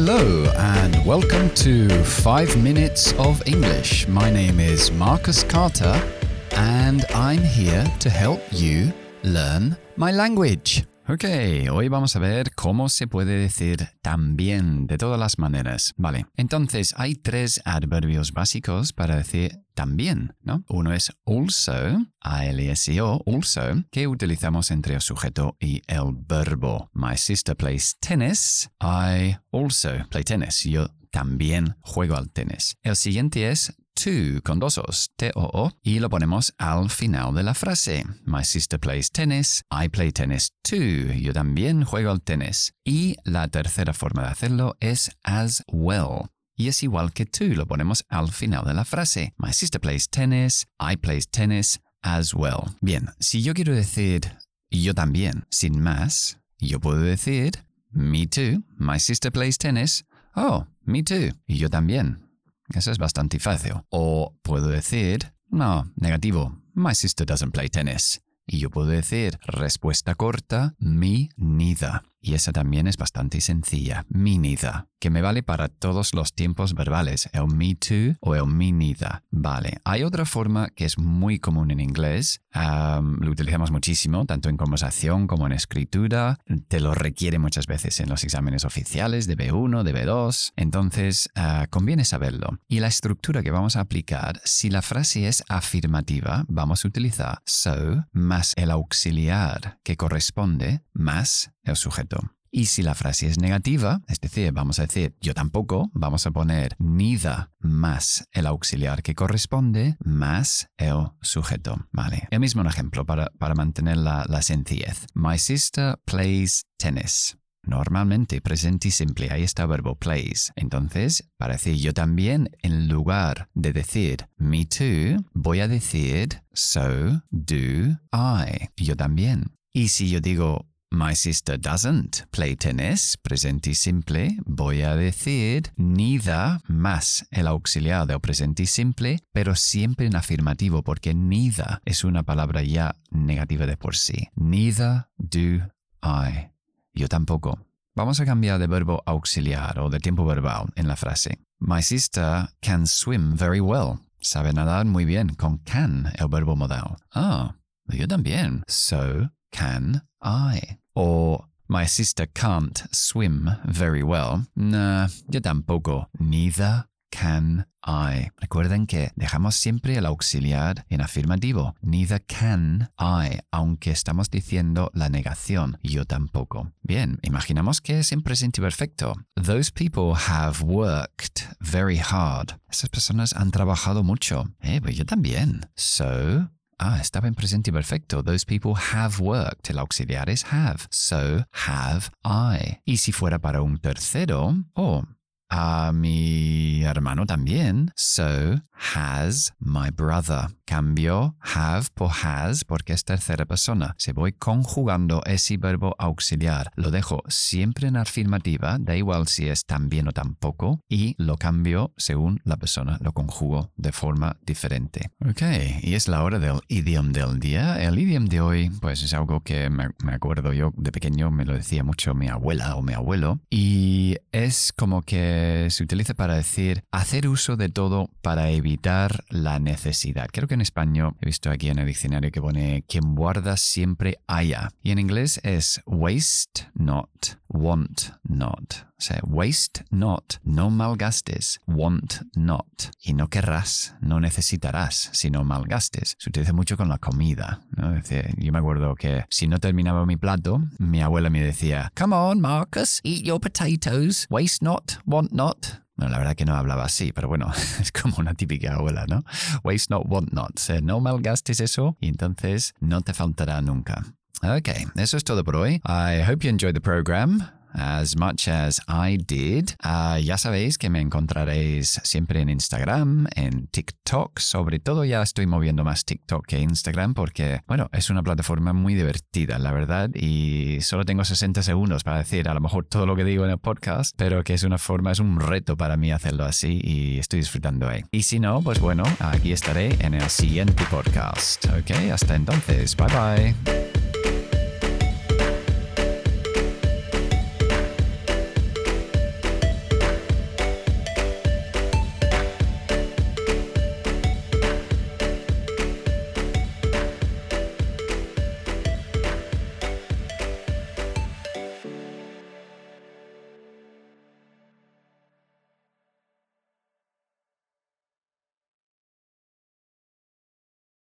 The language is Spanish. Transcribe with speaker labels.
Speaker 1: Hello, and welcome to 5 Minutes of English. My name is Marcus Carter, and I'm here to help you learn my language. Ok, hoy vamos a ver cómo se puede decir también de todas las maneras. Vale, entonces hay tres adverbios básicos para decir también, ¿no? Uno es also, A-L-S-O, also, que utilizamos entre el sujeto y el verbo. My sister plays tennis. I also play tennis. Yo también juego al tenis. El siguiente es to con dos os, T-O-O, y lo ponemos al final de la frase. My sister plays tennis, I play tennis too. Yo también juego al tenis. Y la tercera forma de hacerlo es as well. Y es igual que to, lo ponemos al final de la frase. My sister plays tennis, I play tennis as well. Bien, si yo quiero decir yo también, sin más, yo puedo decir me too, my sister plays tennis. Oh, me too, yo también. Eso es bastante fácil. O puedo decir, no, negativo, my sister doesn't play tennis. Y yo puedo decir, respuesta corta, me neither. Y esa también es bastante sencilla, me neither que me vale para todos los tiempos verbales, el me too o el me neither. Vale, hay otra forma que es muy común en inglés, lo utilizamos muchísimo, tanto en conversación como en escritura, te lo requiere muchas veces en los exámenes oficiales de B1, de B2, entonces ah, conviene saberlo. Y la estructura que vamos a aplicar, si la frase es afirmativa, vamos a utilizar so más el auxiliar que corresponde más el sujeto. Y si la frase es negativa, es decir, vamos a decir yo tampoco, vamos a poner neither más el auxiliar que corresponde más el sujeto. Vale. El mismo ejemplo para, para mantener la, la sencillez. My sister plays tennis. Normalmente presente y simple, ahí está el verbo plays. Entonces, para decir yo también, en lugar de decir me too, voy a decir so do I. Yo también. Y si yo digo My sister doesn't play tennis, presente simple, voy a decir neither más el auxiliar del presente simple, pero siempre en afirmativo porque neither es una palabra ya negativa de por sí. Neither do I. Yo tampoco. Vamos a cambiar de verbo auxiliar o de tiempo verbal en la frase. My sister can swim very well. Sabe nadar muy bien con can, el verbo modal. Ah, yo también. So, can I. O my sister can't swim very well. Nah, yo tampoco. Neither can I. Recuerden que dejamos siempre el auxiliar en afirmativo. Neither can I, aunque estamos diciendo la negación. Yo tampoco. Bien, imaginamos que es en presente perfecto. Those people have worked very hard. Esas personas han trabajado mucho. Eh, pues yo también. So, Ah, estaba en presente perfecto. Those people have worked. El auxiliar es have. So, have I. Y si fuera para un tercero, oh, a mi hermano también. So, has my brother. Cambio have por has porque es tercera persona. Se voy conjugando ese verbo auxiliar. Lo dejo siempre en afirmativa, da igual si es también o tampoco, y lo cambio según la persona. Lo conjugo de forma diferente. Ok, y es la hora del idioma del día. El idioma de hoy, pues es algo que me, me acuerdo yo de pequeño, me lo decía mucho mi abuela o mi abuelo, y es como que se utiliza para decir hacer uso de todo para evitar la necesidad. Creo que en español he visto aquí en el diccionario que pone quien guarda siempre haya. Y en inglés es waste not, want not. O sea, waste not, no malgastes, want not. Y no querrás, no necesitarás, sino malgastes. Se utiliza mucho con la comida. ¿no? yo me acuerdo que si no terminaba mi plato, mi abuela me decía, Come on, Marcus, eat your potatoes, waste not, want not. Bueno, la verdad que no hablaba así, pero bueno, es como una típica abuela, ¿no? Waste not, want not. O sea, no malgastes eso y entonces no te faltará nunca. Ok, eso es todo por hoy. I hope you enjoyed the program as much as I did. Uh, ya sabéis que me encontraréis siempre en Instagram, en TikTok. Sobre todo ya estoy moviendo más TikTok que Instagram porque, bueno, es una plataforma muy divertida, la verdad. Y solo tengo 60 segundos para decir a lo mejor todo lo que digo en el podcast, pero que es una forma, es un reto para mí hacerlo así y estoy disfrutando ahí. Y si no, pues bueno, aquí estaré en el siguiente podcast. Ok, hasta entonces. Bye bye.